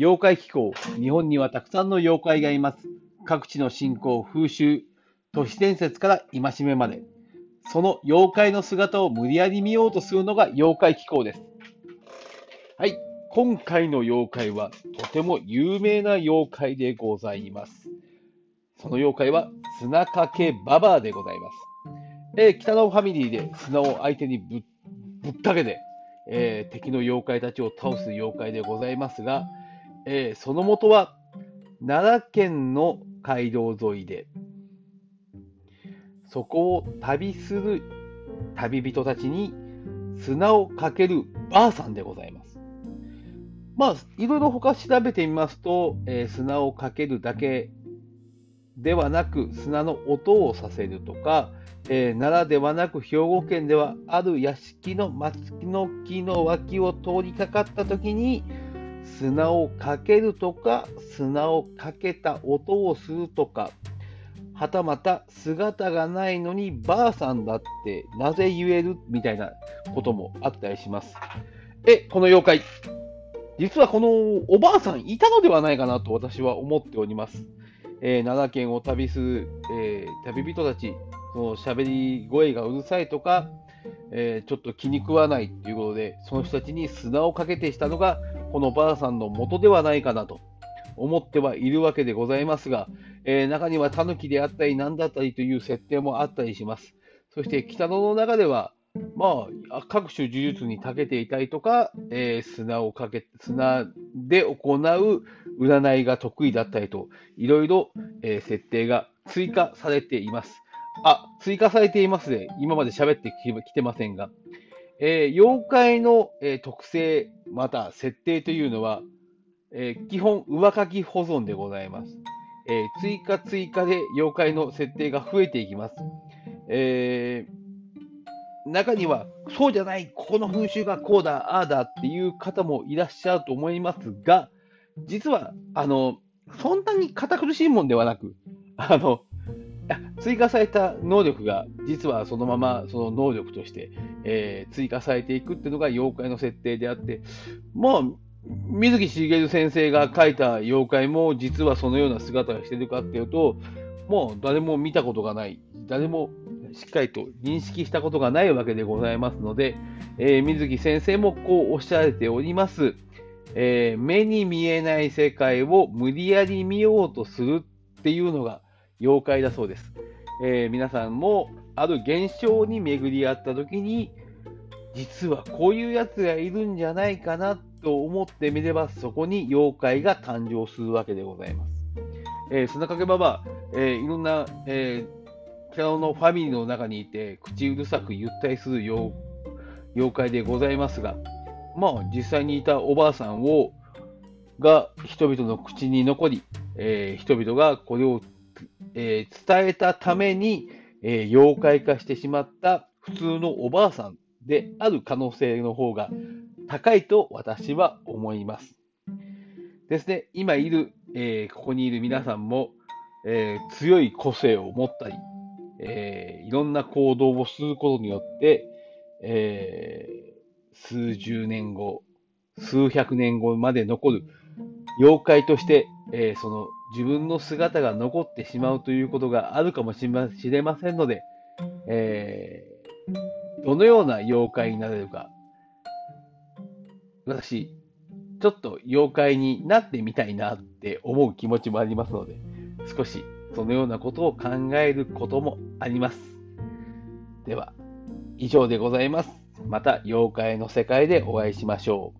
妖怪気候。日本にはたくさんの妖怪がいます。各地の信仰、風習、都市伝説から戒めまで。その妖怪の姿を無理やり見ようとするのが妖怪気候です。はい。今回の妖怪はとても有名な妖怪でございます。その妖怪は砂かけババアでございます。えー、北のファミリーで砂を相手にぶぶっかけて、えー、敵の妖怪たちを倒す妖怪でございますが、えー、その元は奈良県の街道沿いで、そこを旅する旅人たちに砂をかけるばあさんでございます。まあ、いろいろ他調べてみますと、えー、砂をかけるだけではなく、砂の音をさせるとか、えー、奈良ではなく兵庫県ではある屋敷の松の木の脇を通りかかった時に砂をかけるとか砂をかけた音をするとかはたまた姿がないのにばあさんだってなぜ言えるみたいなこともあったりします。え、この妖怪、実はこのおばあさんいたのではないかなと私は思っております。えー、奈良県を旅する、えー、旅人たち、その喋り声がうるさいとか、えー、ちょっと気に食わないっていうことで、その人たちに砂をかけてしたのが、このばあさんの元ではないかなと思ってはいるわけでございますが、えー、中にはタヌキであったり何だったりという設定もあったりします。そして北野の中では、まあ、各種呪術に長けていたりとか、えー、砂をかけ、砂で行う占いが得意だったりと、いろいろ、えー、設定が追加されています。あ、追加されていますね。今まで喋ってきてませんが。えー、妖怪の、え特性、また設定というのは、え基本上書き保存でございます。え追加追加で妖怪の設定が増えていきます。え中には、そうじゃない、ここの風習がこうだ、ああだっていう方もいらっしゃると思いますが、実は、あの、そんなに堅苦しいもんではなく、あの、追加された能力が、実はそのままその能力として、えー、追加されていくっていうのが妖怪の設定であって、まあ、水木しげる先生が描いた妖怪も実はそのような姿がしてるかっていうと、もう誰も見たことがない、誰もしっかりと認識したことがないわけでございますので、えー、水木先生もこうおっしゃられております、えー、目に見えない世界を無理やり見ようとするっていうのが妖怪だそうです。えー、皆さんもある現象に巡り合った時に、実はこういうやつがいるんじゃないかなと思ってみれば、そこに妖怪が誕生するわけでございます。えー、砂かけばば、えー、いろんな、えー、北野のファミリーの中にいて、口うるさくゆったりする妖怪でございますが、まあ、実際にいたおばあさんを、が人々の口に残り、えー、人々がこれを、えー、伝えたために、えー、妖怪化してしまった普通のおばあさんである可能性の方が高いと私は思います。ですね、今いる、えここにいる皆さんも、え強い個性を持ったり、えー、いろんな行動をすることによって、え、数十年後、数百年後まで残る妖怪として、えー、その自分の姿が残ってしまうということがあるかもしれませんので、えー、どのような妖怪になれるか、私、ちょっと妖怪になってみたいなって思う気持ちもありますので、少しそのようなことを考えることもあります。では、以上でございます。また妖怪の世界でお会いしましょう。